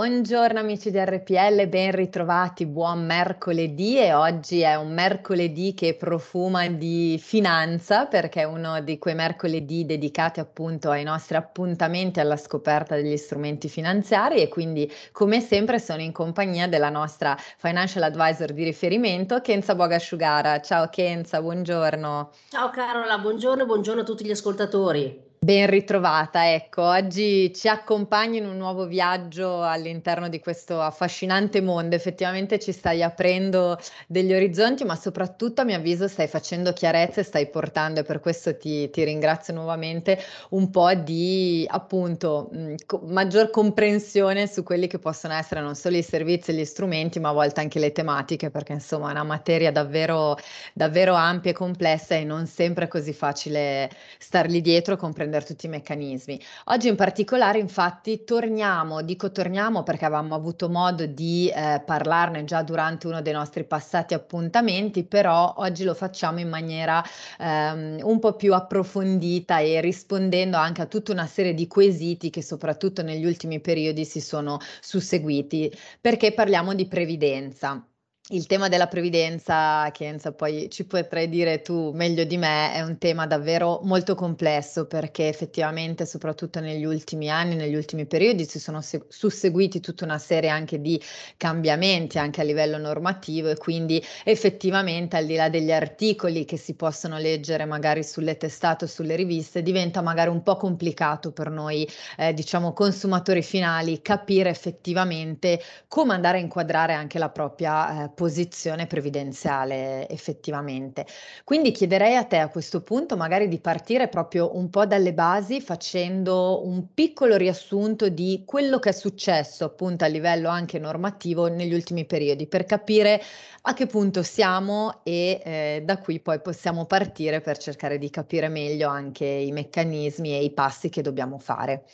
Buongiorno amici di RPL, ben ritrovati, buon mercoledì e oggi è un mercoledì che profuma di finanza perché è uno di quei mercoledì dedicati appunto ai nostri appuntamenti alla scoperta degli strumenti finanziari e quindi come sempre sono in compagnia della nostra financial advisor di riferimento Kenza Bogasciugara. Ciao Kenza, buongiorno. Ciao Carola, buongiorno buongiorno a tutti gli ascoltatori. Ben ritrovata, ecco, oggi ci accompagni in un nuovo viaggio all'interno di questo affascinante mondo. Effettivamente ci stai aprendo degli orizzonti, ma soprattutto a mio avviso stai facendo chiarezza e stai portando, e per questo ti, ti ringrazio nuovamente, un po' di appunto mh, co- maggior comprensione su quelli che possono essere non solo i servizi e gli strumenti, ma a volte anche le tematiche, perché insomma è una materia davvero, davvero ampia e complessa e non sempre così facile stargli dietro, comprendere comprendere tutti i meccanismi. Oggi in particolare infatti torniamo, dico torniamo perché avevamo avuto modo di eh, parlarne già durante uno dei nostri passati appuntamenti, però oggi lo facciamo in maniera ehm, un po' più approfondita e rispondendo anche a tutta una serie di quesiti che soprattutto negli ultimi periodi si sono susseguiti, perché parliamo di previdenza. Il tema della previdenza, Kenza, poi ci potrai dire tu meglio di me, è un tema davvero molto complesso perché effettivamente, soprattutto negli ultimi anni, negli ultimi periodi, si sono se- susseguiti tutta una serie anche di cambiamenti anche a livello normativo e quindi effettivamente al di là degli articoli che si possono leggere magari sulle testate o sulle riviste, diventa magari un po' complicato per noi, eh, diciamo, consumatori finali capire effettivamente come andare a inquadrare anche la propria eh, posizione previdenziale effettivamente. Quindi chiederei a te a questo punto magari di partire proprio un po' dalle basi facendo un piccolo riassunto di quello che è successo appunto a livello anche normativo negli ultimi periodi per capire a che punto siamo e eh, da qui poi possiamo partire per cercare di capire meglio anche i meccanismi e i passi che dobbiamo fare.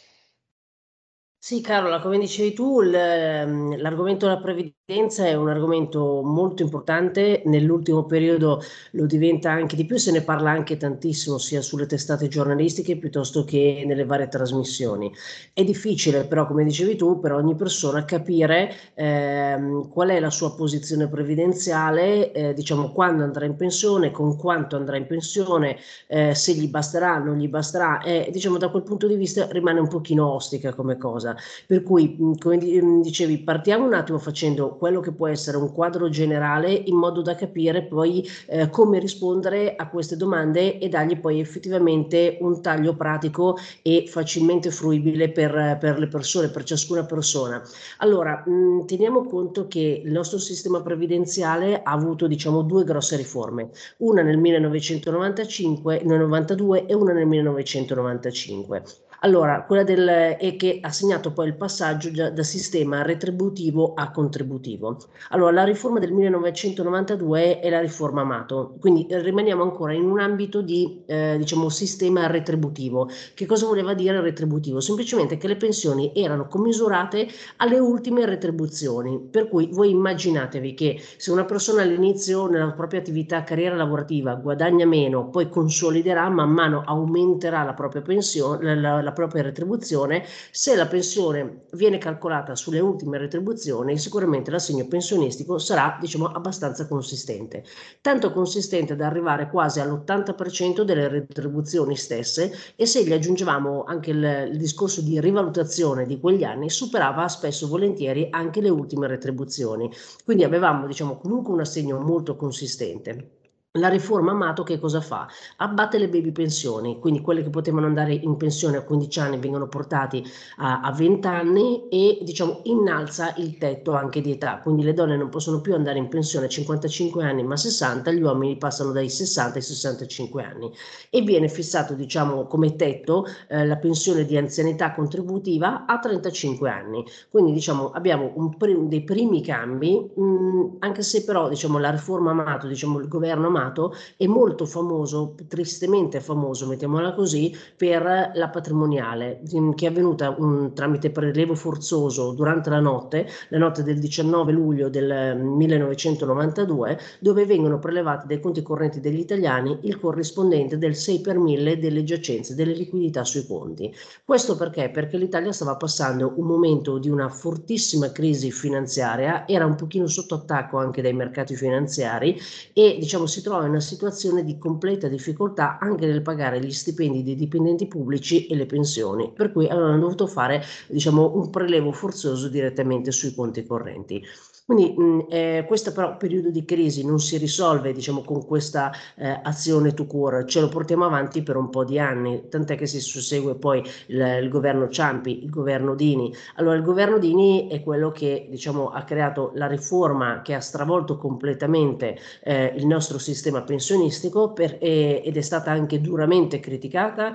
Sì, Carola, come dicevi tu, l- l'argomento della previdenza è un argomento molto importante, nell'ultimo periodo lo diventa anche di più, se ne parla anche tantissimo sia sulle testate giornalistiche piuttosto che nelle varie trasmissioni. È difficile però, come dicevi tu, per ogni persona capire ehm, qual è la sua posizione previdenziale, eh, diciamo quando andrà in pensione, con quanto andrà in pensione, eh, se gli basterà, non gli basterà, e diciamo da quel punto di vista rimane un pochino ostica come cosa. Per cui, come dicevi, partiamo un attimo facendo quello che può essere un quadro generale in modo da capire poi eh, come rispondere a queste domande e dargli poi effettivamente un taglio pratico e facilmente fruibile per, per le persone, per ciascuna persona. Allora, mh, teniamo conto che il nostro sistema previdenziale ha avuto diciamo due grosse riforme, una nel 1995, nel 92 e una nel 1995. Allora, quella del, è che ha segnato poi il passaggio da, da, sistema retributivo a contributivo. Allora, la riforma del 1992 è la riforma Amato, quindi rimaniamo ancora in un ambito di, eh, diciamo, sistema retributivo. Che cosa voleva dire retributivo? Semplicemente che le pensioni erano commisurate alle ultime retribuzioni, per cui voi immaginatevi che se una persona all'inizio nella propria attività carriera lavorativa guadagna meno, poi consoliderà, man mano aumenterà la propria pensione, la, propria retribuzione, se la pensione viene calcolata sulle ultime retribuzioni, sicuramente l'assegno pensionistico sarà diciamo, abbastanza consistente, tanto consistente da arrivare quasi all'80% delle retribuzioni stesse e se gli aggiungevamo anche il, il discorso di rivalutazione di quegli anni, superava spesso volentieri anche le ultime retribuzioni. Quindi avevamo diciamo, comunque un assegno molto consistente. La riforma Amato che cosa fa? Abbatte le baby pensioni, quindi quelle che potevano andare in pensione a 15 anni vengono portati a, a 20 anni e diciamo innalza il tetto anche di età, quindi le donne non possono più andare in pensione a 55 anni ma 60, gli uomini passano dai 60 ai 65 anni. E viene fissato diciamo come tetto eh, la pensione di anzianità contributiva a 35 anni, quindi diciamo abbiamo un prim- dei primi cambi, mh, anche se però diciamo la riforma Amato, diciamo il governo Amato fortunato e molto famoso, tristemente famoso, mettiamola così, per la patrimoniale che è avvenuta un, tramite prelevo forzoso durante la notte, la notte del 19 luglio del 1992, dove vengono prelevati dai conti correnti degli italiani il corrispondente del 6 per 1000 delle giacenze, delle liquidità sui conti. Questo perché? Perché l'Italia stava passando un momento di una fortissima crisi finanziaria, era un pochino sotto attacco anche dai mercati finanziari e diciamo si trova in una situazione di completa difficoltà anche nel pagare gli stipendi dei dipendenti pubblici e le pensioni, per cui avevano dovuto fare diciamo un prelevo forzoso direttamente sui conti correnti. Quindi mh, eh, questo però periodo di crisi non si risolve diciamo, con questa eh, azione to cure, ce lo portiamo avanti per un po' di anni, tant'è che si sussegue poi il, il governo Ciampi, il governo Dini. Allora il governo Dini è quello che diciamo, ha creato la riforma che ha stravolto completamente eh, il nostro sistema pensionistico per, ed è stata anche duramente criticata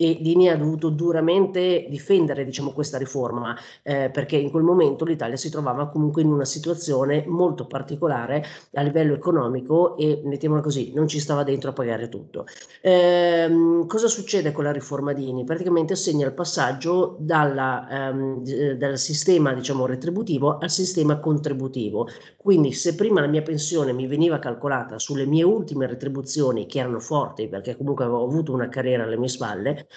e Dini ha dovuto duramente difendere diciamo, questa riforma eh, perché in quel momento l'Italia si trovava comunque in una situazione molto particolare a livello economico e mettiamola così non ci stava dentro a pagare tutto eh, cosa succede con la riforma Dini? praticamente segna il passaggio dalla, ehm, dal sistema diciamo, retributivo al sistema contributivo quindi se prima la mia pensione mi veniva calcolata sulle mie ultime retribuzioni che erano forti perché comunque avevo avuto una carriera alle mie spalle pandemic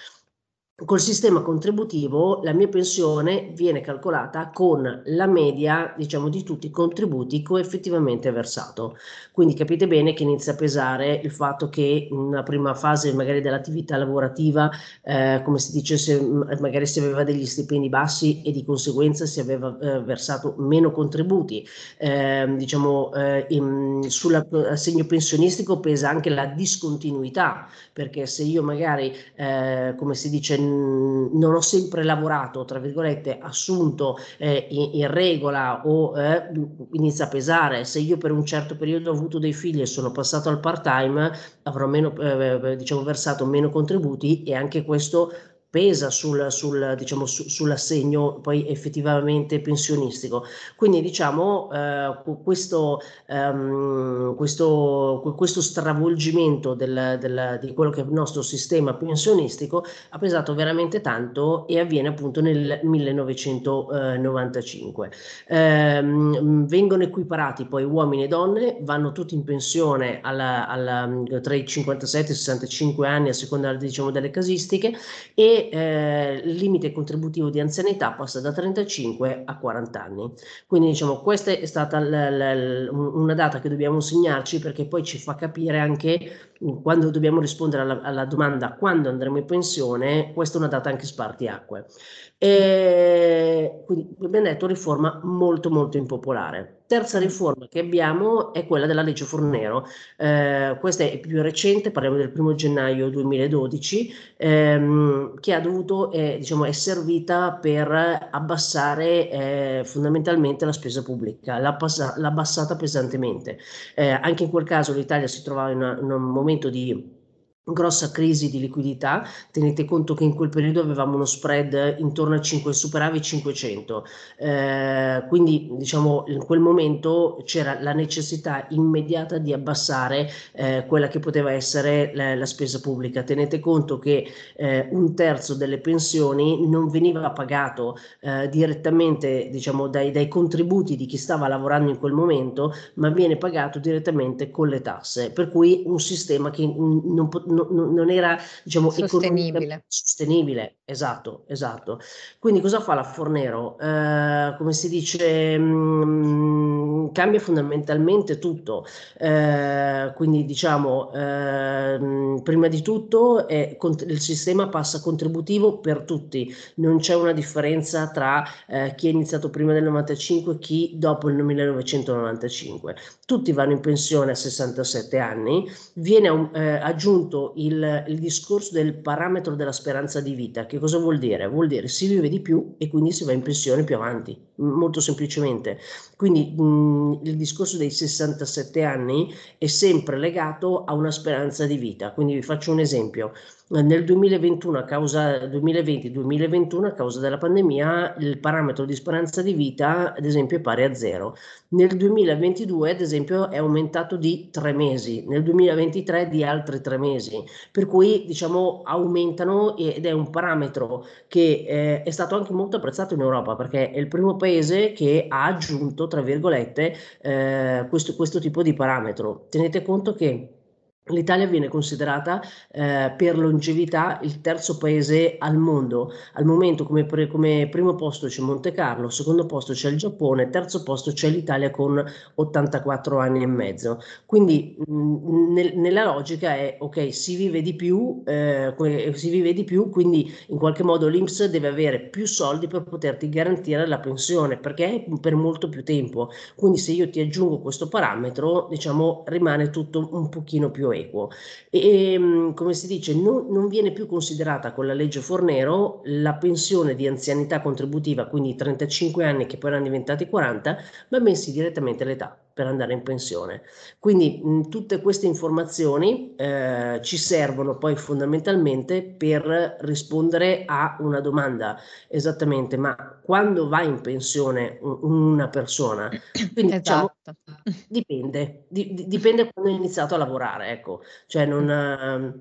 Col sistema contributivo la mia pensione viene calcolata con la media, diciamo, di tutti i contributi che ho effettivamente versato. Quindi capite bene che inizia a pesare il fatto che in una prima fase magari dell'attività lavorativa, eh, come si dice, se, magari si aveva degli stipendi bassi e di conseguenza si aveva eh, versato meno contributi. Eh, diciamo, sull'assegno pensionistico pesa anche la discontinuità, perché se io magari, eh, come si dice, non ho sempre lavorato, tra virgolette, assunto eh, in, in, regola o eh, inizia a pesare. Se io per un certo periodo ho avuto dei figli e sono passato al part time, avrò meno, eh, diciamo, versato meno contributi e anche questo pesa sul, sul, diciamo, su, sull'assegno poi effettivamente pensionistico. Quindi diciamo eh, questo, um, questo, questo, stravolgimento del, del, di quello che è il nostro sistema pensionistico ha pesato veramente tanto e avviene appunto nel 1995. Eh, vengono equiparati poi uomini e donne, vanno tutti in pensione alla, alla, tra i 57 e i 65 anni a seconda diciamo, delle casistiche e eh, il limite contributivo di anzianità passa da 35 a 40 anni. Quindi diciamo questa è stata l- l- una data che dobbiamo segnarci perché poi ci fa capire anche mm, quando dobbiamo rispondere alla, alla domanda quando andremo in pensione, questa è una data anche spartiacque. E quindi abbiamo detto riforma molto molto impopolare. Terza riforma che abbiamo è quella della legge Fornero. Eh, questa è più recente, parliamo del primo gennaio 2012, ehm, che ha dovuto, eh, diciamo, è servita per abbassare eh, fondamentalmente la spesa pubblica, l'ha, passa- l'ha abbassata pesantemente. Eh, anche in quel caso l'Italia si trovava in, una, in un momento di grossa crisi di liquidità, tenete conto che in quel periodo avevamo uno spread intorno a 5, superavi 500, eh, quindi diciamo in quel momento c'era la necessità immediata di abbassare eh, quella che poteva essere la, la, spesa pubblica. Tenete conto che eh, un terzo delle pensioni non veniva pagato eh, direttamente diciamo dai, dai contributi di chi stava lavorando in quel momento, ma viene pagato direttamente con le tasse, per cui un sistema che non, poteva no, non era diciamo, sostenibile. sostenibile. Esatto, esatto. Quindi cosa fa la Fornero? Eh, come si dice, mh, mm, cambia fondamentalmente tutto. Eh, quindi diciamo, eh, prima di tutto è, il sistema passa contributivo per tutti, non c'è una differenza tra eh, chi è iniziato prima del 95 e chi dopo il 1995. Tutti vanno in pensione a 67 anni, viene eh, aggiunto il, il, discorso del parametro della speranza di vita. Che cosa vuol dire? Vuol dire si vive di più e quindi si va in pensione più avanti. Molto semplicemente. Quindi mh, il discorso dei 67 anni è sempre legato a una speranza di vita. Quindi vi faccio un esempio. Nel 2021 a causa 2020-2021 a causa della pandemia il parametro di speranza di vita ad esempio è pari a zero. Nel 2022 ad esempio è aumentato di tre mesi, nel 2023 di altri tre mesi, per cui diciamo aumentano ed è un parametro che eh, è stato anche molto apprezzato in Europa perché è il primo paese che ha aggiunto tra virgolette eh, questo, questo tipo di parametro. Tenete conto che L'Italia viene considerata eh, per longevità il terzo paese al mondo. Al momento come, pre, come, primo posto c'è Monte Carlo, secondo posto c'è il Giappone, terzo posto c'è l'Italia con 84 anni e mezzo. Quindi mh, nel, nella logica è ok, si vive di più, eh, si vive di più, quindi in qualche modo l'Inps deve avere più soldi per poterti garantire la pensione, perché per molto più tempo. Quindi se io ti aggiungo questo parametro, diciamo, rimane tutto un pochino più equo. E ehm, come si dice, non, non, viene più considerata con la legge Fornero la pensione di anzianità contributiva, quindi i 35 anni che poi erano diventati 40, ma bensì direttamente l'età per andare in pensione. Quindi mh, tutte queste informazioni eh, ci servono poi fondamentalmente per rispondere a una domanda esattamente, ma quando va in pensione una persona? Quindi diciamo, esatto. diciamo, dipende, di, dipende quando hai iniziato a lavorare, ecco, cioè non, uh,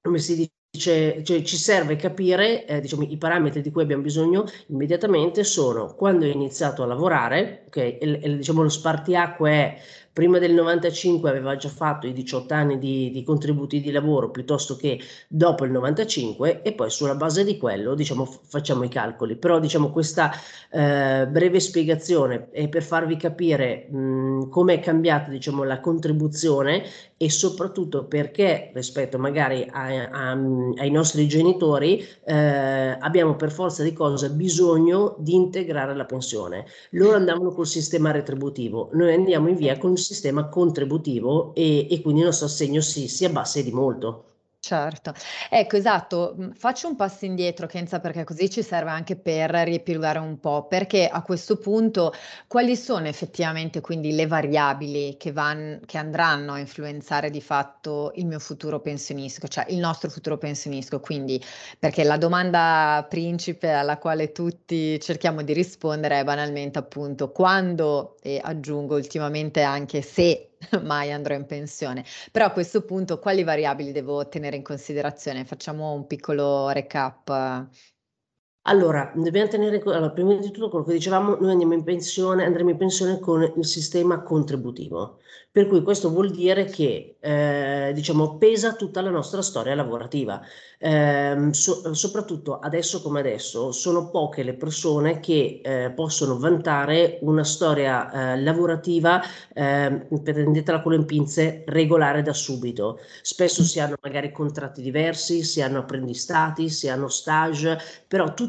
come si dice, cioè, ci serve capire eh, diciamo, i parametri di cui abbiamo bisogno immediatamente sono quando hai iniziato a lavorare, okay, e, e, diciamo, lo spartiacque è prima del 95 aveva già fatto i 18 anni di, di, contributi di lavoro piuttosto che dopo il 95 e poi sulla base di quello diciamo facciamo i calcoli. Però diciamo questa eh, breve spiegazione è per farvi capire come è cambiata diciamo la contribuzione e soprattutto perché rispetto magari a, a, ai nostri genitori eh, abbiamo per forza di cose bisogno di integrare la pensione. Loro andavano col sistema retributivo. Noi andiamo in via con sistema contributivo e, e quindi il nostro assegno si, si abbassa di molto. Certo, ecco esatto, mhmm, faccio un passo indietro Kenza perché così ci serve anche per riepilogare un po', perché a questo punto quali sono effettivamente quindi le variabili che, van, che andranno a influenzare di fatto il mio futuro pensionistico, cioè il nostro futuro pensionistico, quindi perché la domanda principe alla quale tutti cerchiamo di rispondere è banalmente appunto quando, e aggiungo ultimamente anche se mai andrò in pensione. Però a questo punto quali variabili devo tenere in considerazione? Facciamo un piccolo recap. Allora, dobbiamo tenere allora, prima di tutto quello che dicevamo, noi andiamo in pensione, andremo in pensione con il sistema contributivo, per cui questo vuol dire che eh, diciamo, pesa tutta la nostra storia lavorativa. Eh, so, soprattutto adesso come adesso sono poche le persone che eh, possono vantare una storia eh, lavorativa, eh, prendetela con le pinze, regolare da subito. Spesso si hanno magari contratti diversi, si hanno apprendistati, si hanno stage, però tutto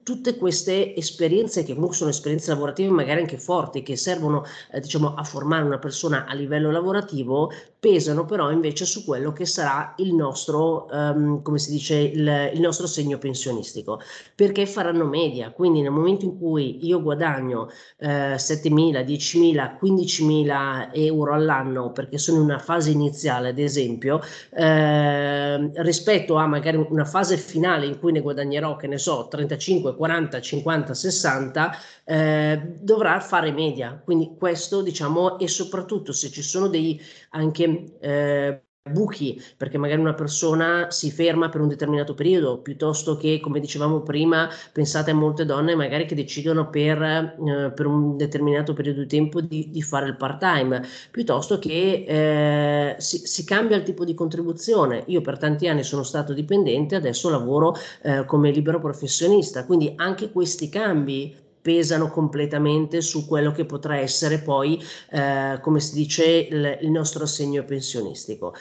tutte queste esperienze che comunque sono esperienze lavorative magari anche forti che servono eh, diciamo a formare una persona a livello lavorativo pesano però invece su quello che sarà il nostro um, come si dice il, il, nostro segno pensionistico. Perché faranno media quindi nel momento in cui io guadagno eh, 7.000 10.000 15.000 euro all'anno perché sono in una fase iniziale ad esempio eh, rispetto a magari una fase finale in cui ne guadagnerò che ne so 35 35, 40, 50, 60 eh, dovrà fare media. Quindi questo diciamo e soprattutto se ci sono dei anche eh, buchi perché magari una persona si ferma per un determinato periodo piuttosto che come dicevamo prima pensate a molte donne magari che decidono per, eh, per un determinato periodo di tempo di, di fare il part time piuttosto che eh, si, si, cambia il tipo di contribuzione. Io per tanti anni sono stato dipendente adesso lavoro eh, come libero professionista quindi anche questi cambi pesano completamente su quello che potrà essere poi, eh, come si dice, il, il nostro assegno pensionistico.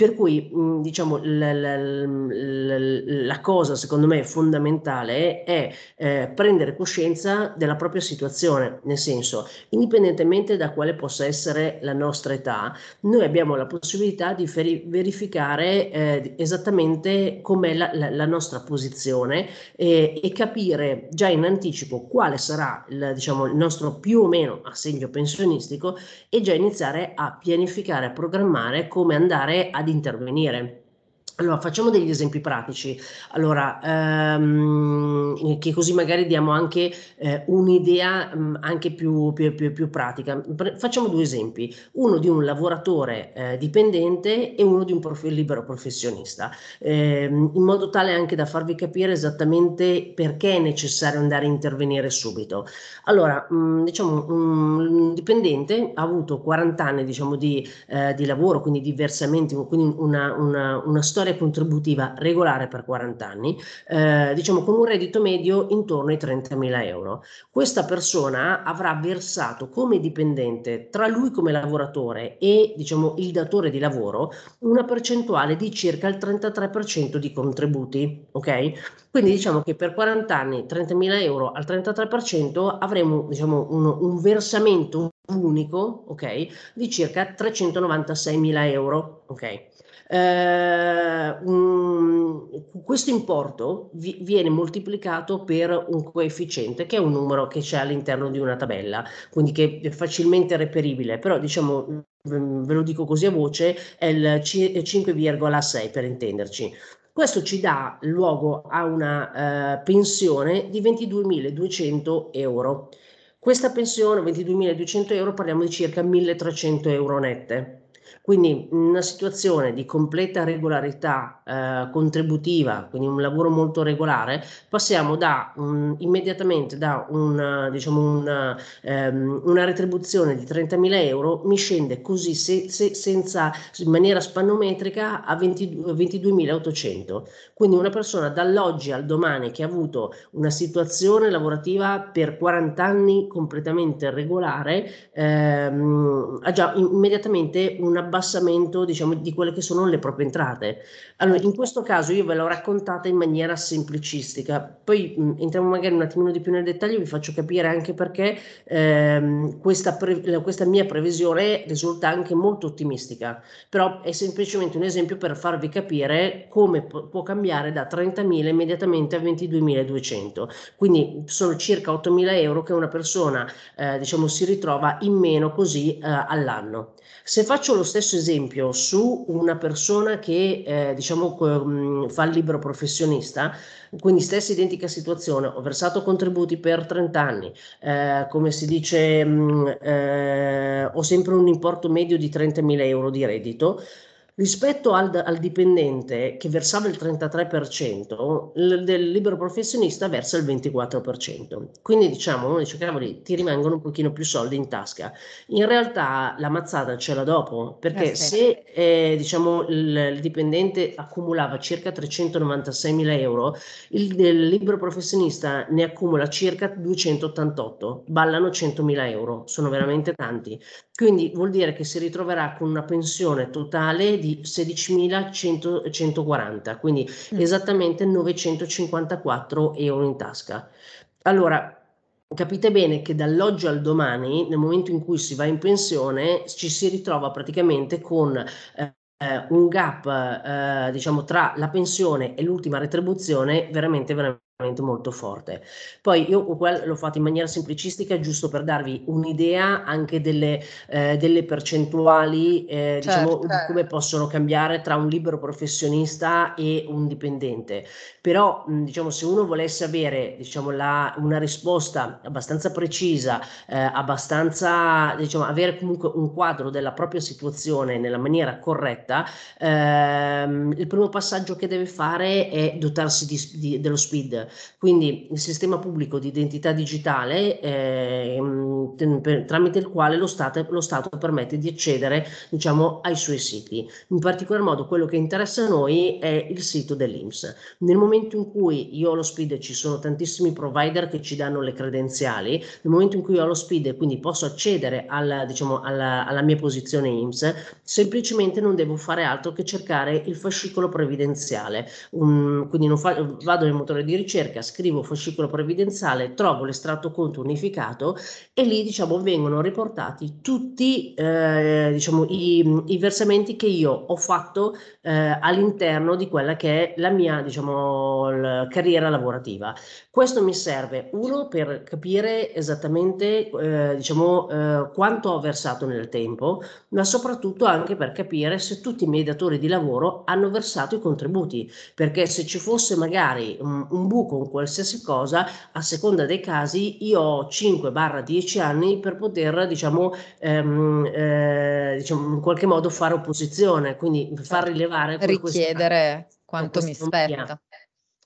Per cui, diciamo, la, la, la, la, cosa secondo me fondamentale è eh, prendere coscienza della propria situazione, nel senso, indipendentemente da quale possa essere la nostra età, noi abbiamo la possibilità di feri- verificare eh, esattamente com'è la, nostra posizione eh, e capire già in anticipo quale sarà il, diciamo, il nostro più o meno assegno pensionistico e già iniziare a pianificare, a programmare come andare ad intervenire. Allora, facciamo degli esempi pratici, allora, ehm, che così magari diamo anche eh, un'idea mh, anche più, più, più, più pratica. Pre- facciamo due esempi, uno di un lavoratore eh, dipendente e uno di un prof- libero professionista, eh, in modo tale anche da farvi capire esattamente perché è necessario andare a intervenire subito. Allora, mh, diciamo, un dipendente ha avuto 40 anni diciamo, di, eh, di lavoro, quindi di versamenti, quindi una, una, una storia storia contributiva regolare per 40 anni, eh, diciamo con un reddito medio intorno ai 30.000 euro. Questa persona avrà versato come dipendente tra lui come lavoratore e diciamo il datore di lavoro una percentuale di circa il 33% di contributi, ok? Quindi diciamo che per 40 anni 30.000 euro al 33% avremo diciamo un, un versamento unico, ok, di circa 396.000 euro, ok? Eh, um, questo importo vi, viene moltiplicato per un coefficiente che è un numero che c'è all'interno di una tabella, quindi che è facilmente reperibile, però diciamo, ve lo dico così a voce, è il 5,6 per intenderci. Questo ci dà luogo a una uh, pensione di 22.200 euro. Questa pensione, 22.200 euro, parliamo di circa 1.300 euro nette. Quindi una situazione di completa regolarità eh, contributiva, quindi un lavoro molto regolare, passiamo da un, immediatamente da un, diciamo un, ehm, una retribuzione di 30.000 euro, mi scende così se, se, senza, in maniera spannometrica a 22.800. Quindi una persona dall'oggi al domani che ha avuto una situazione lavorativa per 40 anni completamente regolare, ehm, ha già immediatamente un abbassamento diciamo, di quelle che sono le proprie entrate. Allora, in questo caso io ve l'ho raccontata in maniera semplicistica, poi mh, entriamo magari un attimino di più nel dettaglio, vi faccio capire anche perché ehm, questa, pre- questa mia previsione risulta anche molto ottimistica, però è semplicemente un esempio per farvi capire come po- può cambiare da 30.000 immediatamente a 22.200, quindi sono circa 8.000 euro che una persona eh, diciamo, si ritrova in meno così eh, all'anno. Se faccio lo stesso esempio su una persona che eh, diciamo mm, fa il libero professionista, quindi stessa identica situazione, ho versato contributi per 30 anni, eh, come si dice, mh, mm, eh, ho sempre un importo medio di 30.000 euro di reddito, rispetto al, al, dipendente che versava il 33%, il, del libero professionista versa il 24%. Quindi diciamo, uno dice, cavoli, ti rimangono un pochino più soldi in tasca. In realtà la mazzata ce l'ha dopo, perché eh sì. se eh, diciamo, il, il, dipendente accumulava circa 396 mila euro, il, il, libero professionista ne accumula circa 288, ballano 100 mila euro, sono veramente tanti. Quindi vuol dire che si ritroverà con una pensione totale di 16.140, quindi mm. esattamente 954 euro in tasca. Allora, capite bene che dall'oggi al domani, nel momento in cui si va in pensione, ci si ritrova praticamente con eh, un gap, eh, diciamo, tra la pensione e l'ultima retribuzione veramente, veramente molto forte. Poi io l'ho fatto in maniera semplicistica giusto per darvi un'idea anche delle, eh, delle percentuali eh, diciamo, certo, diciamo, di come possono cambiare tra un libero professionista e un dipendente. Però diciamo, se uno volesse avere diciamo, la, una risposta abbastanza precisa, eh, abbastanza diciamo, avere comunque un quadro della propria situazione nella maniera corretta, ehm, il primo passaggio che deve fare è dotarsi di, di, dello SPID quindi il sistema pubblico di identità digitale eh, per, tramite il quale lo Stato, lo Stato, permette di accedere diciamo, ai suoi siti. In particolar modo quello che interessa a noi è il sito dell'Inps. Nel momento in cui io ho lo SPID ci sono tantissimi provider che ci danno le credenziali, nel momento in cui ho lo SPID e quindi posso accedere alla, diciamo, alla, alla mia posizione IMSS, semplicemente non devo fare altro che cercare il fascicolo previdenziale. Um, quindi fa, vado nel motore di ricerca ricerca, scrivo fascicolo previdenziale, trovo l'estratto conto unificato e lì diciamo vengono riportati tutti eh, diciamo, i, i, versamenti che io ho fatto eh, all'interno di quella che è la mia diciamo, la carriera lavorativa. Questo mi serve, uno, per capire esattamente eh, diciamo, eh, quanto ho versato nel tempo, ma soprattutto anche per capire se tutti i miei datori di lavoro hanno versato i contributi, perché se ci fosse magari un, un buco in qualsiasi cosa, a seconda dei casi, io ho 5-10 anni per poter, diciamo, ehm, eh, diciamo, in qualche modo fare opposizione, quindi far certo. rilevare... Richiedere questa, quanto mi spetta.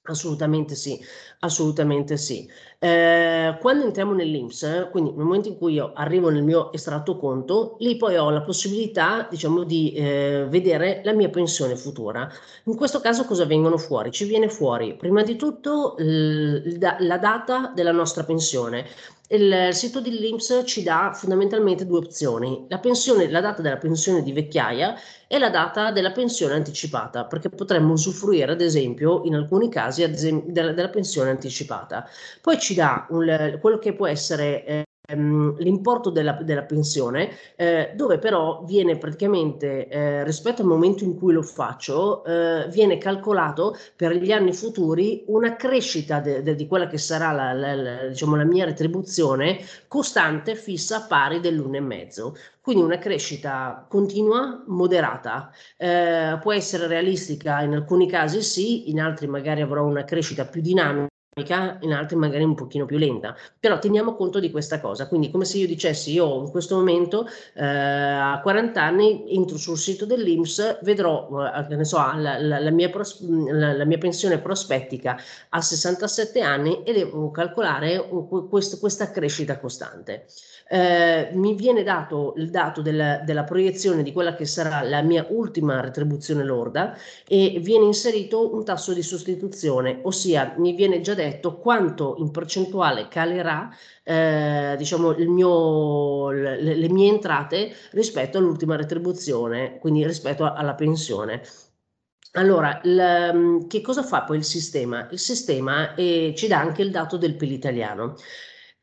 Assolutamente sì, assolutamente sì. Eh, quando entriamo nell'INPS, quindi nel momento in cui io arrivo nel mio estratto conto, lì poi ho la possibilità, diciamo, di eh, vedere la mia pensione futura. In questo caso cosa vengono fuori? Ci viene fuori prima di tutto l- la data della nostra pensione. Il sito di LIMS ci dà fondamentalmente due opzioni, la, pensione, la data della pensione di vecchiaia e la data della pensione anticipata, perché potremmo usufruire ad esempio in alcuni casi esempio, della, della, pensione anticipata. Poi ci dà un, quello che può essere eh, l'importo della, della pensione, eh, dove però viene praticamente eh, rispetto al momento in cui lo faccio, eh, viene calcolato per gli anni futuri una crescita de, de, di quella che sarà la, la, la, diciamo, la mia retribuzione costante, fissa, pari dell'1,5. Quindi una crescita continua, moderata. Eh, può essere realistica in alcuni casi sì, in altri magari avrò una crescita più dinamica in altri magari un pochino più lenta, però teniamo conto di questa cosa, quindi come se io dicessi io in questo momento eh, a 40 anni entro sul sito dell'Inps, vedrò eh, so, la, la, la, mia pros- la, la, mia pensione prospettica a 67 anni e devo calcolare questo, questa crescita costante eh, mi viene dato il dato della, della, proiezione di quella che sarà la mia ultima retribuzione lorda e viene inserito un tasso di sostituzione, ossia mi viene già detto quanto in percentuale calerà eh, diciamo mio, le, le mie entrate rispetto all'ultima retribuzione, quindi rispetto alla pensione. Allora, il, che cosa fa poi il sistema? Il sistema eh, ci dà anche il dato del PIL italiano.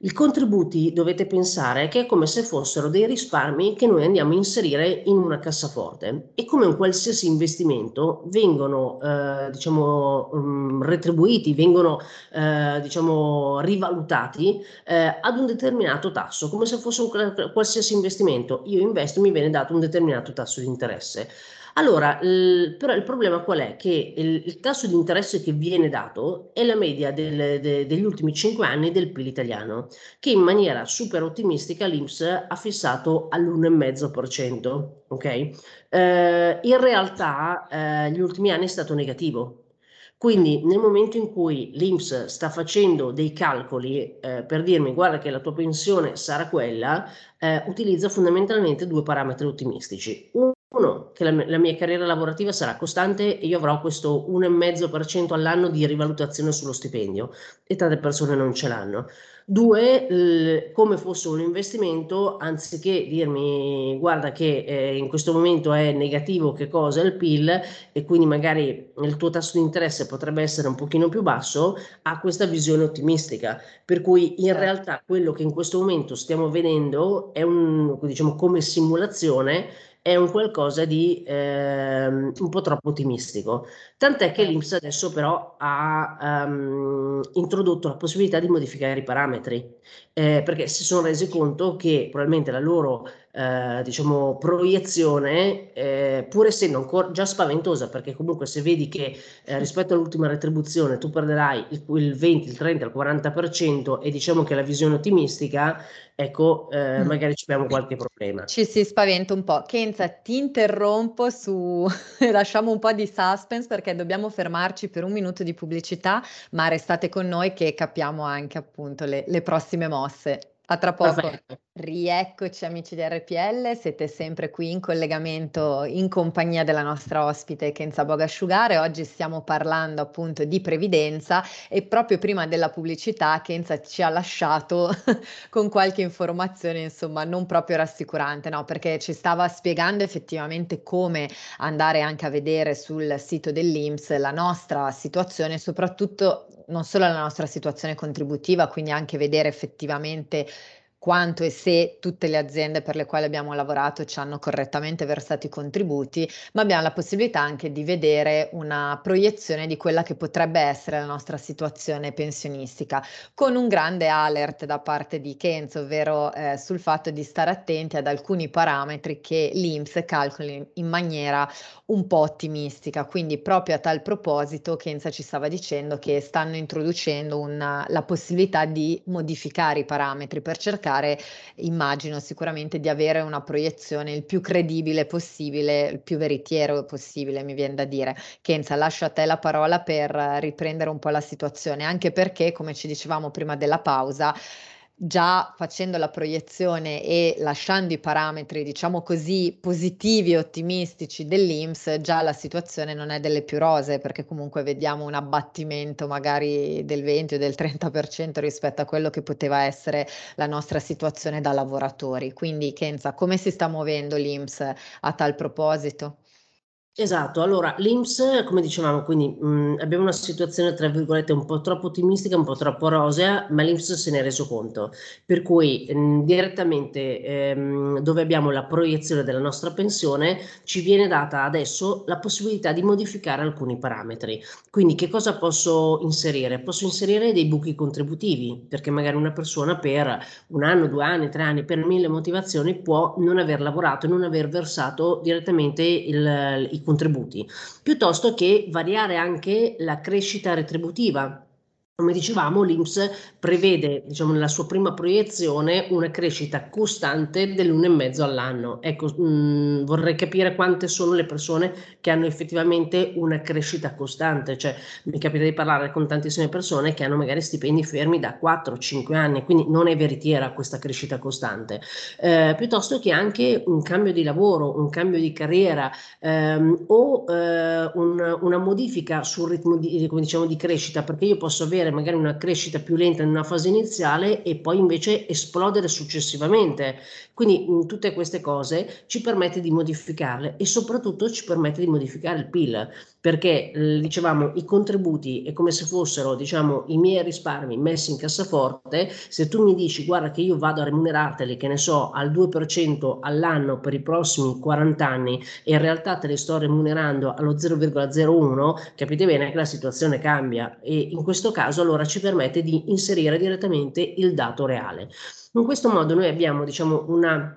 I contributi dovete pensare che è come se fossero dei risparmi che noi andiamo a inserire in una cassaforte e come un qualsiasi investimento vengono eh, diciamo um, retribuiti, vengono eh, diciamo rivalutati eh, ad un determinato tasso, come se fosse un qualsiasi investimento. Io investo e mi viene dato un determinato tasso di interesse. Allora, il, però il problema qual è? Che il, il, tasso di interesse che viene dato è la media del, de, degli ultimi 5 anni del PIL italiano, che in maniera super ottimistica l'Inps ha fissato all'1,5%. Ok? Eh, in realtà eh, gli ultimi anni è stato negativo. Quindi nel momento in cui l'Inps sta facendo dei calcoli eh, per dirmi guarda che la tua pensione sarà quella, eh, utilizza fondamentalmente due parametri ottimistici. Che la, la, mia carriera lavorativa sarà costante e io avrò questo 1,5% all'anno di rivalutazione sullo stipendio e tante persone non ce l'hanno. Due, come fosse un investimento, anziché dirmi guarda che eh, in questo momento è negativo che cosa è il PIL e quindi magari il tuo tasso di interesse potrebbe essere un pochino più basso, ha questa visione ottimistica. Per cui in certo. realtà quello che in questo momento stiamo vedendo è un, diciamo, come simulazione è un qualcosa di eh, un po' troppo ottimistico. Tant'è che l'INPS adesso però ha um, introdotto la possibilità di modificare i parametri, eh, perché si sono resi conto che probabilmente la loro eh, diciamo, proiezione, eh, pur essendo ancora già spaventosa, perché comunque se vedi che eh, rispetto all'ultima retribuzione tu perderai il, il, 20, il 30, il 40% e diciamo che la visione ottimistica, ecco, eh, mm. magari ci abbiamo qualche problema. Ci si spaventa un po'. Kenza, ti interrompo su, lasciamo un po' di suspense perché dobbiamo fermarci per un minuto di pubblicità, ma restate con noi che capiamo anche appunto le, le prossime mosse. A tra poco. Rieccoci amici di RPL, siete sempre qui in collegamento in compagnia della nostra ospite Kenza Bogasciugare. Oggi stiamo parlando appunto di previdenza e proprio prima della pubblicità Kenza ci ha lasciato con qualche informazione insomma non proprio rassicurante, no? Perché ci stava spiegando effettivamente come andare anche a vedere sul sito dell'Inps la nostra situazione, soprattutto non solo la nostra situazione contributiva, quindi anche vedere effettivamente quanto e se tutte le aziende per le quali abbiamo lavorato ci hanno correttamente versato i contributi, ma abbiamo la possibilità anche di vedere una proiezione di quella che potrebbe essere la nostra situazione pensionistica, con un grande alert da parte di Kenzo, ovvero eh, sul fatto di stare attenti ad alcuni parametri che l'INPS calcoli in maniera un po' ottimistica. Quindi proprio a tal proposito Kenza ci stava dicendo che stanno introducendo una, la possibilità di modificare i parametri per cercare cercare, immagino sicuramente, di avere una proiezione il più credibile possibile, il più veritiero possibile, mi viene da dire. Kenza, lascio a te la parola per riprendere un po' la situazione, anche perché, come ci dicevamo prima della pausa, già facendo la proiezione e lasciando i parametri, diciamo così, positivi e ottimistici dell'IMS, già la situazione non è delle più rose, perché comunque vediamo un abbattimento magari del 20 o del 30% rispetto a quello che poteva essere la nostra situazione da lavoratori. Quindi Kenza, come si sta muovendo l'IMS a tal proposito? Esatto, allora l'INPS, come dicevamo, quindi mh, abbiamo una situazione tra virgolette un po' troppo ottimistica, un po' troppo rosea, ma l'INPS se ne è reso conto. Per cui mh, direttamente ehm, dove abbiamo la proiezione della nostra pensione ci viene data adesso la possibilità di modificare alcuni parametri. Quindi che cosa posso inserire? Posso inserire dei buchi contributivi, perché magari una persona per un anno, due anni, tre anni, per mille motivazioni può non aver lavorato e non aver versato direttamente il, i contributi, piuttosto che variare anche la crescita retributiva come dicevamo, l'INPS prevede, diciamo, nella sua prima proiezione una crescita costante dell'1,5 all'anno. Ecco, mh, mm, vorrei capire quante sono le persone che hanno effettivamente una crescita costante, cioè mi capita di parlare con tantissime persone che hanno magari stipendi fermi da 4-5 anni, quindi non è veritiera questa crescita costante, eh, piuttosto che anche un cambio di lavoro, un cambio di carriera ehm, o eh, un, una modifica sul ritmo di, diciamo, di crescita, perché io posso avere avere magari una crescita più lenta in una fase iniziale e poi invece esplodere successivamente. Quindi mh, tutte queste cose ci permette di modificarle e soprattutto ci permette di modificare il PIL, perché eh, dicevamo i contributi è come se fossero diciamo i miei risparmi messi in cassaforte, se tu mi dici guarda che io vado a remunerarteli che ne so al 2% all'anno per i prossimi 40 anni e in realtà te li sto remunerando allo 0,01, capite bene che la situazione cambia e in questo caso caso allora ci permette di inserire direttamente il dato reale. In questo modo noi abbiamo diciamo una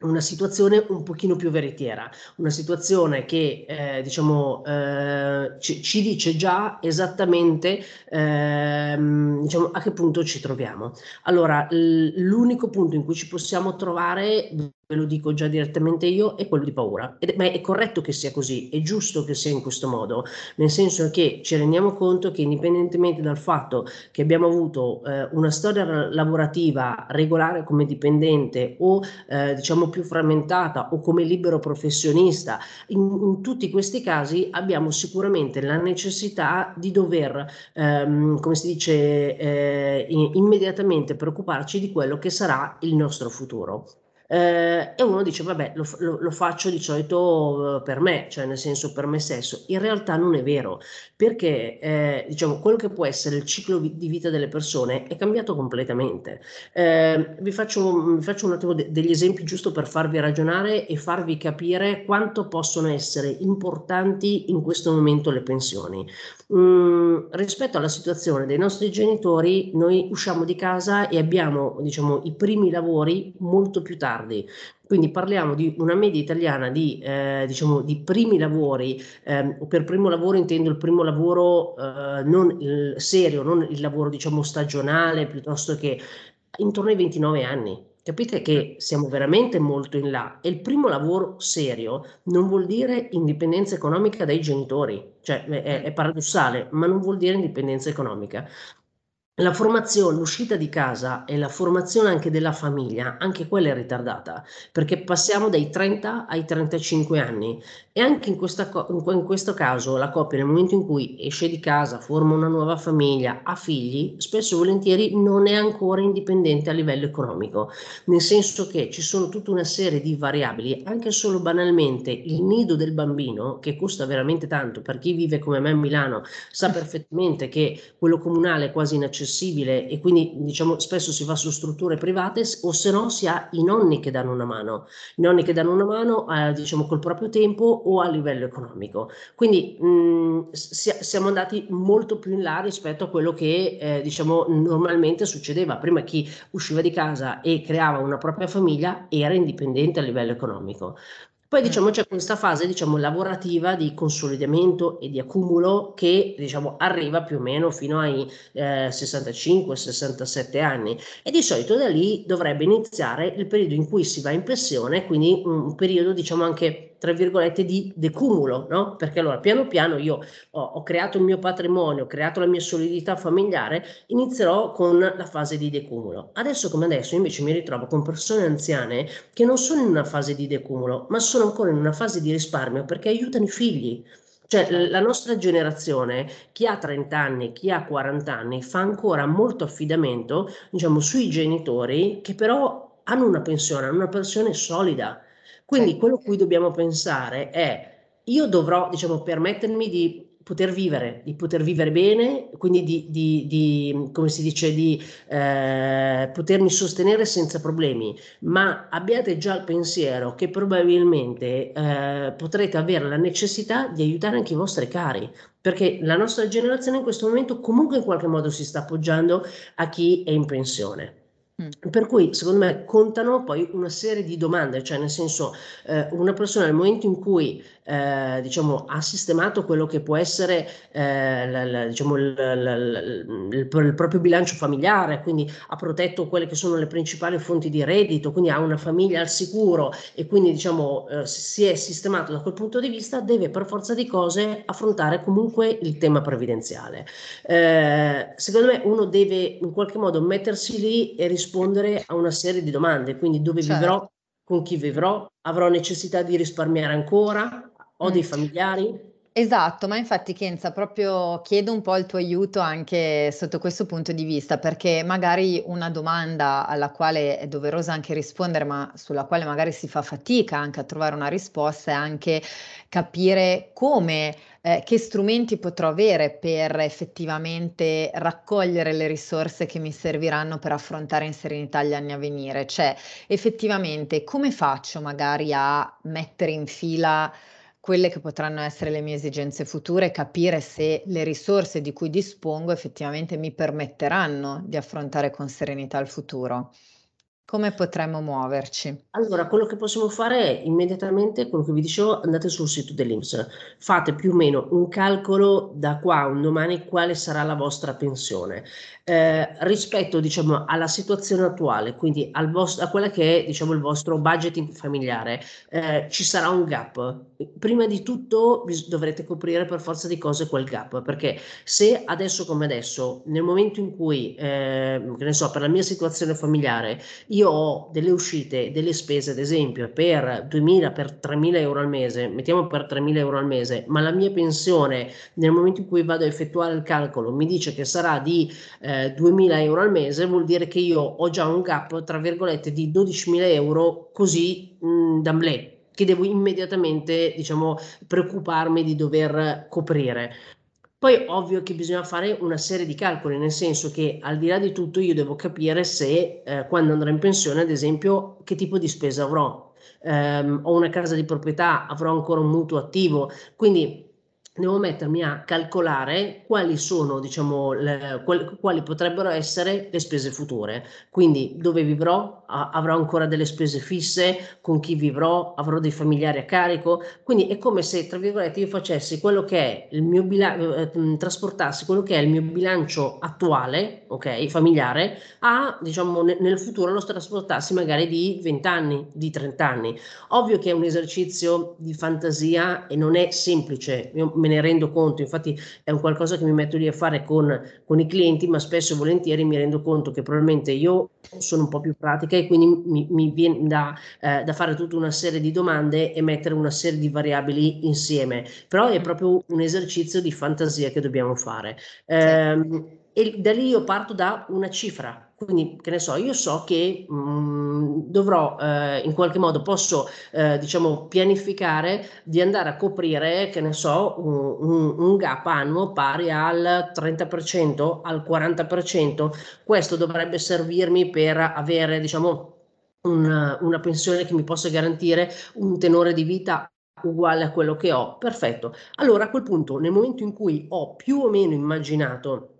una situazione un pochino più veritiera, una situazione che eh, diciamo, eh, ci, ci, dice già esattamente eh, diciamo, a che punto ci troviamo. Allora, l'unico punto in cui ci possiamo trovare ve lo dico già direttamente io, è quello di paura. Ed, ma è corretto che sia così, è giusto che sia in questo modo, nel senso che ci rendiamo conto che indipendentemente dal fatto che abbiamo avuto eh, una storia lavorativa regolare come dipendente o eh, diciamo più frammentata o come libero professionista, in, in, tutti questi casi abbiamo sicuramente la necessità di dover, ehm, come si dice, eh, immediatamente preoccuparci di quello che sarà il nostro futuro. Eh, e uno dice, vabbè, lo, lo, lo, faccio di solito eh, per me, cioè nel senso per me stesso. In realtà non è vero, perché eh, diciamo, quello che può essere il ciclo di vita delle persone è cambiato completamente. Eh, vi, faccio, vi, faccio, un attimo de- degli esempi giusto per farvi ragionare e farvi capire quanto possono essere importanti in questo momento le pensioni. Mm, rispetto alla situazione dei nostri genitori, noi usciamo di casa e abbiamo diciamo, i primi lavori molto più tardi. Quindi parliamo di una media italiana di, eh, diciamo, di primi lavori, eh, per primo lavoro intendo il primo lavoro eh, non il serio, non il lavoro diciamo stagionale, piuttosto che intorno ai 29 anni. Capite che siamo veramente molto in là. E il primo lavoro serio non vuol dire indipendenza economica dai genitori, cioè è, è paradossale, ma non vuol dire indipendenza economica. La formazione, l'uscita di casa e la formazione anche della famiglia, anche quella è ritardata, perché passiamo dai 30 ai 35 anni. E anche in, questa, in questo caso la coppia nel momento in cui esce di casa, forma una nuova famiglia, ha figli, spesso e volentieri non è ancora indipendente a livello economico, nel senso che ci sono tutta una serie di variabili, anche solo banalmente il nido del bambino, che costa veramente tanto, per chi vive come me a Milano sa perfettamente che quello comunale è quasi inaccessibile, accessibile e quindi diciamo spesso si va su strutture private o se no si ha i nonni che danno una mano, i nonni che danno una mano eh, diciamo col proprio tempo o a livello economico. Quindi mh, siamo andati molto più in là rispetto a quello che eh, diciamo normalmente succedeva. Prima chi usciva di casa e creava una propria famiglia era indipendente a livello economico. Poi diciamo c'è questa fase diciamo lavorativa di consolidamento e di accumulo che diciamo arriva più o meno fino ai eh, 65-67 anni. E di solito da lì dovrebbe iniziare il periodo in cui si va in pensione, quindi un periodo diciamo anche tra virgolette, di decumulo, no? Perché allora piano piano io ho, ho, creato il mio patrimonio, ho creato la mia solidità familiare, inizierò con la fase di decumulo. Adesso come adesso invece mi ritrovo con persone anziane che non sono in una fase di decumulo, ma sono ancora in una fase di risparmio perché aiutano i figli. Cioè la nostra generazione, chi ha 30 anni, chi ha 40 anni, fa ancora molto affidamento, diciamo, sui genitori che però hanno una pensione, hanno una pensione solida quindi quello a cui dobbiamo pensare è io dovrò, diciamo, permettermi di poter vivere, di poter vivere bene, quindi di, di, di come si dice, di eh, potermi sostenere senza problemi, ma abbiate già il pensiero che probabilmente eh, potrete avere la necessità di aiutare anche i vostri cari, perché la nostra generazione in questo momento comunque in qualche modo si sta appoggiando a chi è in pensione. Mm. Per cui secondo me contano poi una serie di domande, cioè nel senso eh, una persona nel momento in cui eh, diciamo, ha sistemato quello che può essere eh, la, la, diciamo, il, il, il, proprio bilancio familiare, quindi ha protetto quelle che sono le principali fonti di reddito, quindi ha una famiglia al sicuro e quindi diciamo, eh, si è sistemato da quel punto di vista, deve per forza di cose affrontare comunque il tema previdenziale. Eh, secondo me uno deve in qualche modo mettersi lì e rispondere a una serie di domande, quindi dove certo. vivrò, con chi vivrò, avrò necessità di risparmiare ancora, ho dei familiari? Esatto, ma infatti Kenza, proprio chiedo un po' il tuo aiuto anche sotto questo punto di vista, perché magari una domanda alla quale è doverosa anche rispondere, ma sulla quale magari si fa fatica anche a trovare una risposta, è anche capire come, eh, che strumenti potrò avere per effettivamente raccogliere le risorse che mi serviranno per affrontare in serenità gli anni a venire. Cioè, effettivamente, come faccio magari a mettere in fila quelle che potranno essere le mie esigenze future, capire se le risorse di cui dispongo effettivamente mi permetteranno di affrontare con serenità il futuro. Come potremmo muoverci? Allora, quello che possiamo fare è immediatamente quello che vi dicevo, andate sul sito dell'Inps, fate più o meno un calcolo da qua a un domani quale sarà la vostra pensione. Eh, rispetto diciamo, alla situazione attuale, quindi vostro, a quella che è diciamo, il vostro budget familiare, eh, ci sarà un gap. Prima di tutto dovrete coprire per forza di cose quel gap, perché se adesso come adesso, nel momento in cui, eh, che ne so, per la mia situazione familiare, io ho delle uscite, delle spese, ad esempio, per 2.000, per 3.000 euro al mese, mettiamo per 3.000 euro al mese, ma la mia pensione nel momento in cui vado a effettuare il calcolo mi dice che sarà di eh, 2.000 euro al mese, vuol dire che io ho già un gap, tra virgolette, di 12.000 euro così mh, d'amblè che devo immediatamente, diciamo, preoccuparmi di dover coprire. Poi ovvio che bisogna fare una serie di calcoli, nel senso che al di là di tutto io devo capire se eh, quando andrò in pensione, ad esempio, che tipo di spesa avrò. Eh, ho una casa di proprietà, avrò ancora un mutuo attivo, quindi devo mettermi a calcolare quali sono, diciamo, le, quali, potrebbero essere le spese future. Quindi dove vivrò, avrò ancora delle spese fisse, con chi vivrò, avrò dei familiari a carico. Quindi è come se, tra virgolette, io facessi quello che è il mio bilancio, eh, mm, trasportassi quello che è il mio bilancio attuale, ok, familiare, a, diciamo, ne, nel futuro lo trasportassi magari di 20 anni, di 30 anni. Ovvio che è un esercizio di fantasia e non è semplice. Io me ne rendo conto, infatti è un qualcosa che mi metto lì a fare con, con i clienti, ma spesso e volentieri mi rendo conto che probabilmente io sono un po' più pratica e quindi mi, mi viene da, eh, da, fare tutta una serie di domande e mettere una serie di variabili insieme, però è proprio un esercizio di fantasia che dobbiamo fare. Eh, e da lì io parto da una cifra, quindi, che ne so, io so che mh, mm, dovrò eh, in qualche modo posso eh, diciamo pianificare di andare a coprire, che ne so, un, un, un, gap annuo pari al 30%, al 40%. Questo dovrebbe servirmi per avere, diciamo, una, una pensione che mi possa garantire un tenore di vita uguale a quello che ho. Perfetto. Allora a quel punto, nel momento in cui ho più o meno immaginato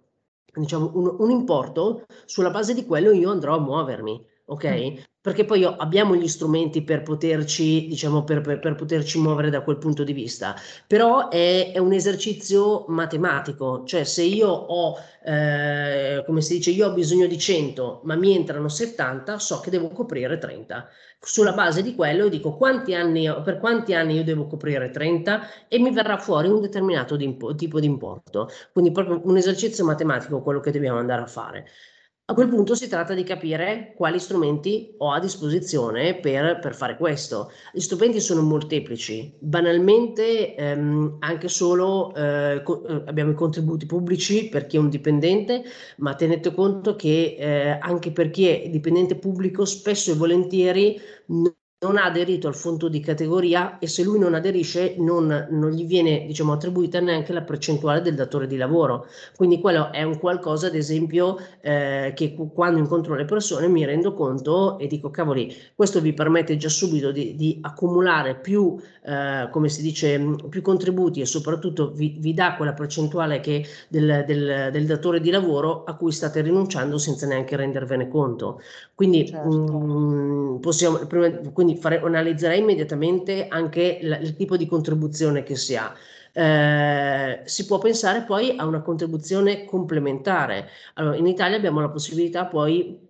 diciamo, un, un, importo, sulla base di quello io andrò a muovermi, ok? Perché poi abbiamo gli strumenti per poterci, diciamo, per, per, per, poterci muovere da quel punto di vista, però è, è un esercizio matematico, cioè se io ho, eh, come si dice, io ho bisogno di 100, ma mi entrano 70, so che devo coprire 30 sulla base di quello dico quanti anni, per quanti anni io devo coprire 30 e mi verrà fuori un determinato tipo di importo. Quindi proprio un esercizio matematico quello che dobbiamo andare a fare. A quel punto si tratta di capire quali strumenti ho a disposizione per, per fare questo. Gli strumenti sono molteplici, banalmente ehm, anche solo eh, co- eh, abbiamo i contributi pubblici per chi è un dipendente, ma tenete conto che eh, anche per chi è dipendente pubblico spesso e volentieri non ha aderito al fondo di categoria e se lui non aderisce non, non, gli viene diciamo, attribuita neanche la percentuale del datore di lavoro. Quindi quello è un qualcosa, ad esempio, eh, che quando incontro le persone mi rendo conto e dico, cavoli, questo vi permette già subito di, di accumulare più, eh, come si dice, più contributi e soprattutto vi, vi dà quella percentuale che del, del, del, datore di lavoro a cui state rinunciando senza neanche rendervene conto. Quindi, certo. mh, possiamo, prima, quindi quindi fare, analizzerei immediatamente anche la, il tipo di contribuzione che si ha. Eh, si può pensare poi a una contribuzione complementare. Allora, in Italia abbiamo la possibilità poi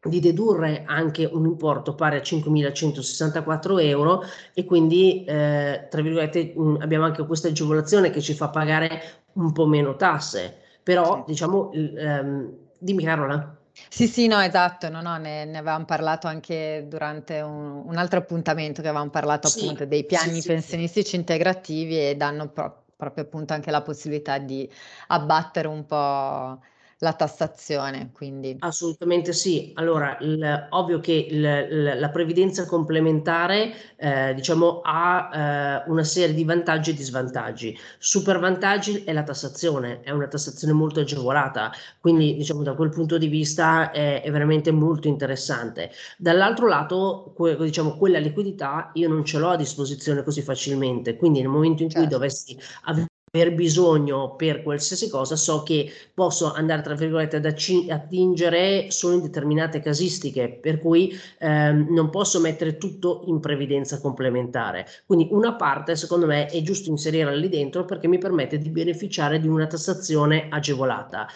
di dedurre anche un importo pari a 5.164 euro e quindi eh, tra virgolette mh, abbiamo anche questa agevolazione che ci fa pagare un po' meno tasse però diciamo ehm, dimmi Carola sì, sì, no, esatto, no, no, ne, ne avevamo parlato anche durante un, un altro appuntamento che avevamo parlato Sì, appunto dei sì, piani sì. pensionistici integrativi e danno pro- proprio appunto anche la possibilità di abbattere un po' la tassazione, quindi Assolutamente sì. Allora, il, ovvio che il, la previdenza complementare, eh, diciamo, ha eh, una serie di vantaggi e di svantaggi. Super vantaggi è la tassazione, è una tassazione molto agevolata, quindi diciamo da quel punto di vista è, è veramente molto interessante. Dall'altro lato, que, diciamo, quella liquidità io non ce l'ho a disposizione così facilmente, quindi nel momento in cui certo. dovessi avere aver bisogno per qualsiasi cosa, so che posso andare tra virgolette ad attingere solo in determinate casistiche, per cui ehm, non posso mettere tutto in previdenza complementare. Quindi una parte, secondo me, è giusto inserirla lì dentro perché mi permette di beneficiare di una tassazione agevolata.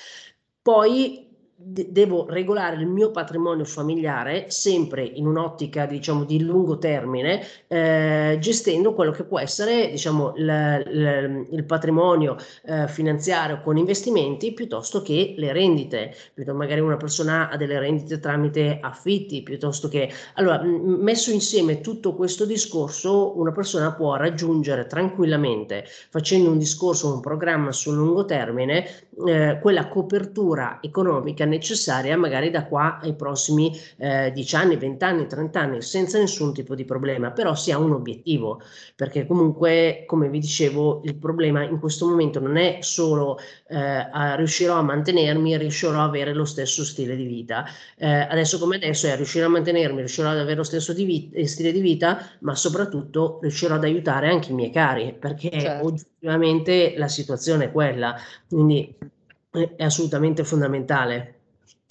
Poi devo regolare il mio patrimonio familiare sempre in un'ottica diciamo di lungo termine eh, gestendo quello che può essere diciamo l, l, il patrimonio eh, finanziario con investimenti piuttosto che le rendite. Magari una persona ha delle rendite tramite affitti piuttosto che allora messo insieme tutto questo discorso una persona può raggiungere tranquillamente facendo un discorso un programma sul lungo termine eh, quella copertura economica necessaria magari da qua ai prossimi eh, 10 anni, 20 anni, 30 anni, senza nessun tipo di problema, però si ha un obiettivo, perché comunque, come vi dicevo, il problema in questo momento non è solo eh, a, riuscirò a mantenermi, riuscirò a avere lo stesso stile di vita. Eh, adesso come adesso è riuscire a mantenermi, riuscirò ad avere lo stesso di vita, eh, stile di vita, ma soprattutto riuscirò ad aiutare anche i miei cari, perché certo. oggettivamente la situazione è quella. Quindi è assolutamente fondamentale.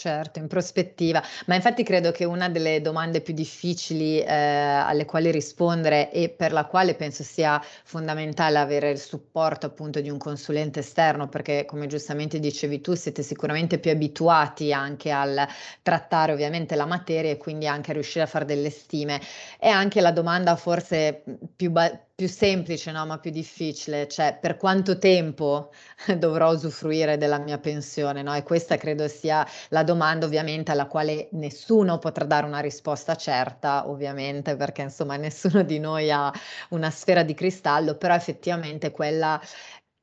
Certo, in prospettiva, ma infatti credo che una delle domande più difficili eh, alle quali rispondere e per la quale penso sia fondamentale avere il supporto appunto di un consulente esterno, perché come giustamente dicevi tu siete sicuramente più abituati anche al trattare ovviamente la materia e quindi anche a riuscire a fare delle stime, è anche la domanda forse più, ba- più semplice, no, ma più difficile, cioè per quanto tempo dovrò usufruire della mia pensione, no? E questa credo sia la domanda ovviamente alla quale nessuno potrà dare una risposta certa, ovviamente, perché insomma nessuno di noi ha una sfera di cristallo, però effettivamente quella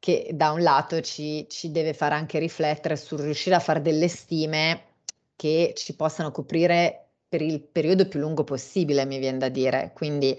che da un lato ci, ci deve fare anche riflettere sul riuscire a fare delle stime che ci possano coprire per il periodo più lungo possibile, mi viene da dire. Quindi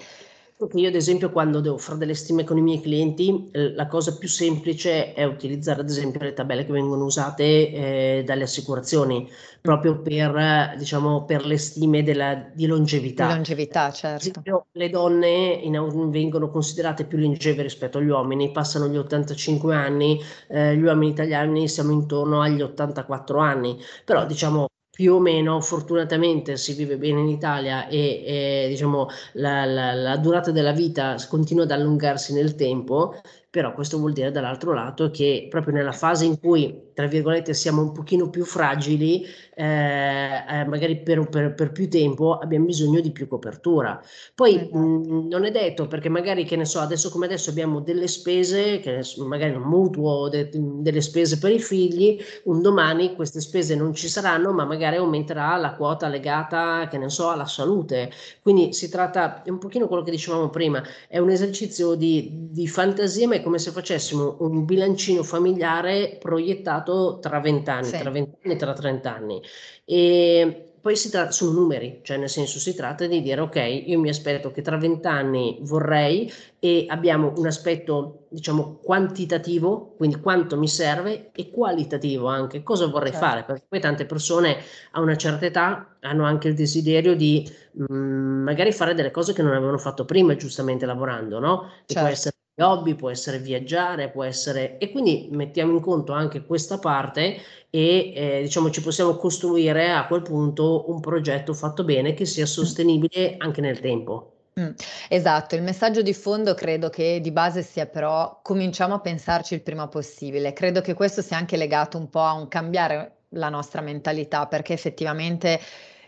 io ad esempio quando devo fare delle stime con i miei clienti, eh, la cosa più semplice è utilizzare ad esempio le tabelle che vengono usate eh, dalle assicurazioni, proprio per, diciamo, per le stime della, di longevità. Di longevità, certo. Esempio, le donne in, vengono considerate più longeve rispetto agli uomini, passano gli 85 anni, eh, gli uomini italiani siamo intorno agli 84 anni, però diciamo più o meno fortunatamente si vive bene in Italia e, e diciamo, la, la, la, durata della vita continua ad allungarsi nel tempo, però questo vuol dire dall'altro lato che proprio nella fase in cui, tra virgolette, siamo un pochino più fragili, eh, eh, magari per, per, per, più tempo abbiamo bisogno di più copertura. Poi esatto. mh, non è detto perché magari, che ne so, adesso come adesso abbiamo delle spese, che magari un mutuo, de, delle spese per i figli, un domani queste spese non ci saranno, ma magari aumenterà la quota legata, che ne so, alla salute. Quindi si tratta, è un pochino quello che dicevamo prima, è un esercizio di, di fantasia, ma è come se facessimo un bilancino familiare proiettato tra 20 anni, sì. tra 20 anni e tra 30 anni. E poi si tratta, sono numeri, cioè nel senso si tratta di dire ok, io mi aspetto che tra 20 anni vorrei e abbiamo un aspetto diciamo quantitativo, quindi quanto mi serve e qualitativo anche, cosa vorrei certo. fare, perché poi tante persone a una certa età hanno anche il desiderio di mh, mm, magari fare delle cose che non avevano fatto prima giustamente lavorando, no? Che certo. può essere hobby, può essere viaggiare, può essere... E quindi mettiamo in conto anche questa parte e eh, diciamo ci possiamo costruire a quel punto un progetto fatto bene che sia sostenibile anche nel tempo. Mm, esatto, il messaggio di fondo credo che di base sia però cominciamo a pensarci il prima possibile. Credo che questo sia anche legato un po' a un cambiare la nostra mentalità perché effettivamente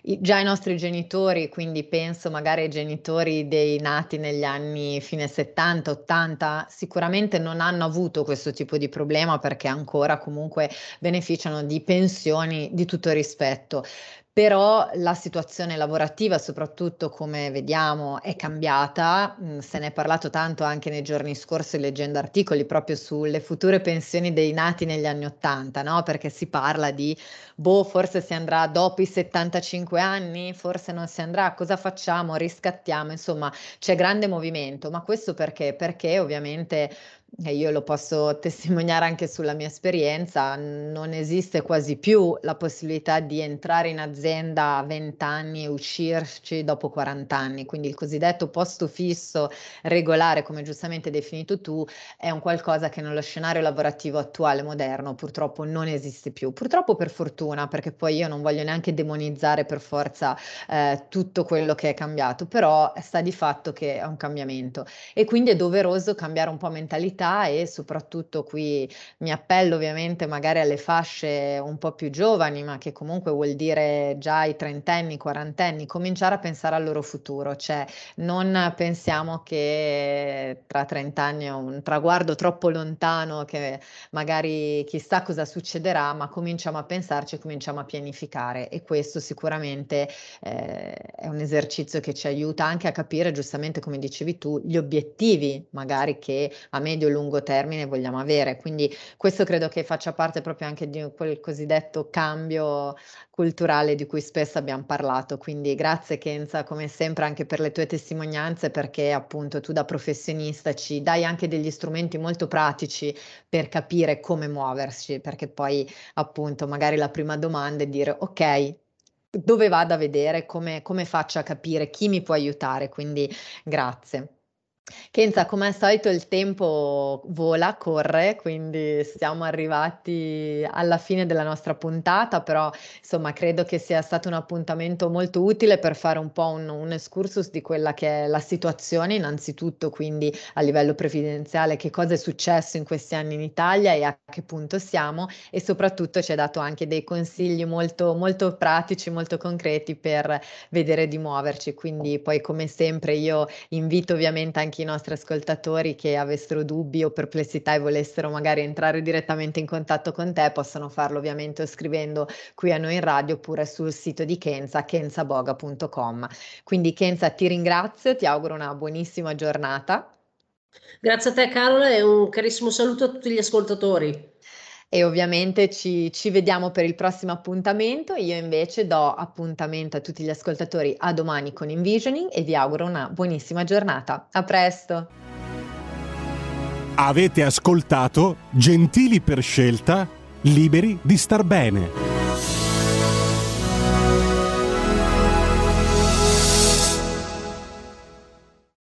già i nostri genitori, quindi penso magari ai genitori dei nati negli anni fine 70, 80, sicuramente non hanno avuto questo tipo di problema perché ancora comunque beneficiano di pensioni di tutto rispetto però la situazione lavorativa, soprattutto come vediamo, è cambiata. Mm, se ne è parlato tanto anche nei giorni scorsi leggendo articoli proprio sulle future pensioni dei nati negli anni Ottanta, no? Perché si parla di, boh, forse si andrà dopo i 75 anni, forse non si andrà, cosa facciamo? Riscattiamo, insomma, c'è grande movimento, ma questo perché? Perché ovviamente e io lo posso testimoniare anche sulla mia esperienza, non esiste quasi più la possibilità di entrare in azienda a 20 anni e uscirci dopo 40 anni, quindi il cosiddetto posto fisso regolare, come giustamente definito tu, è un qualcosa che nello scenario lavorativo attuale moderno purtroppo non esiste più. Purtroppo per fortuna, perché poi io non voglio neanche demonizzare per forza eh, tutto quello che è cambiato, però sta di fatto che è un cambiamento e quindi è doveroso cambiare un po' mentalità età e soprattutto qui mi appello ovviamente magari alle fasce un po' più giovani, ma che comunque vuol dire già i trentenni, quarantenni, cominciare a pensare al loro futuro, cioè non pensiamo che tra 30 anni è un traguardo troppo lontano che magari chissà cosa succederà, ma cominciamo a pensarci, cominciamo a pianificare. E questo sicuramente eh, è un esercizio che ci aiuta anche a capire giustamente come dicevi tu gli obiettivi magari che a medio lungo termine vogliamo avere. Quindi questo credo che faccia parte proprio anche di quel cosiddetto cambio culturale di cui spesso abbiamo parlato. Quindi grazie Kenza come sempre anche per le tue testimonianze perché appunto tu da professionista ci dai anche degli strumenti molto pratici per capire come muoversi, perché poi appunto magari la prima domanda è dire ok, dove vado a vedere, come, come faccio a capire chi mi può aiutare, quindi grazie. Kenza, come al solito il tempo vola, corre, quindi siamo arrivati alla fine della nostra puntata, però insomma credo che sia stato un appuntamento molto utile per fare un po' un, un excursus di quella che è la situazione, innanzitutto quindi a livello previdenziale, che cosa è successo in questi anni in Italia e a che punto siamo e soprattutto ci ha dato anche dei consigli molto, molto pratici, molto concreti per vedere di muoverci. Quindi poi come sempre io invito ovviamente anche i nostri ascoltatori che avessero dubbi o perplessità e volessero magari entrare direttamente in contatto con te, possono farlo ovviamente scrivendo qui a noi in radio oppure sul sito di Kenza, kenzaboga.com. Quindi Kenza ti ringrazio, ti auguro una buonissima giornata. Grazie a te Carola e un carissimo saluto a tutti gli ascoltatori e ovviamente ci, ci, vediamo per il prossimo appuntamento. Io invece do appuntamento a tutti gli ascoltatori a domani con Envisioning e vi auguro una buonissima giornata. A presto! Avete ascoltato Gentili per scelta, liberi di star bene.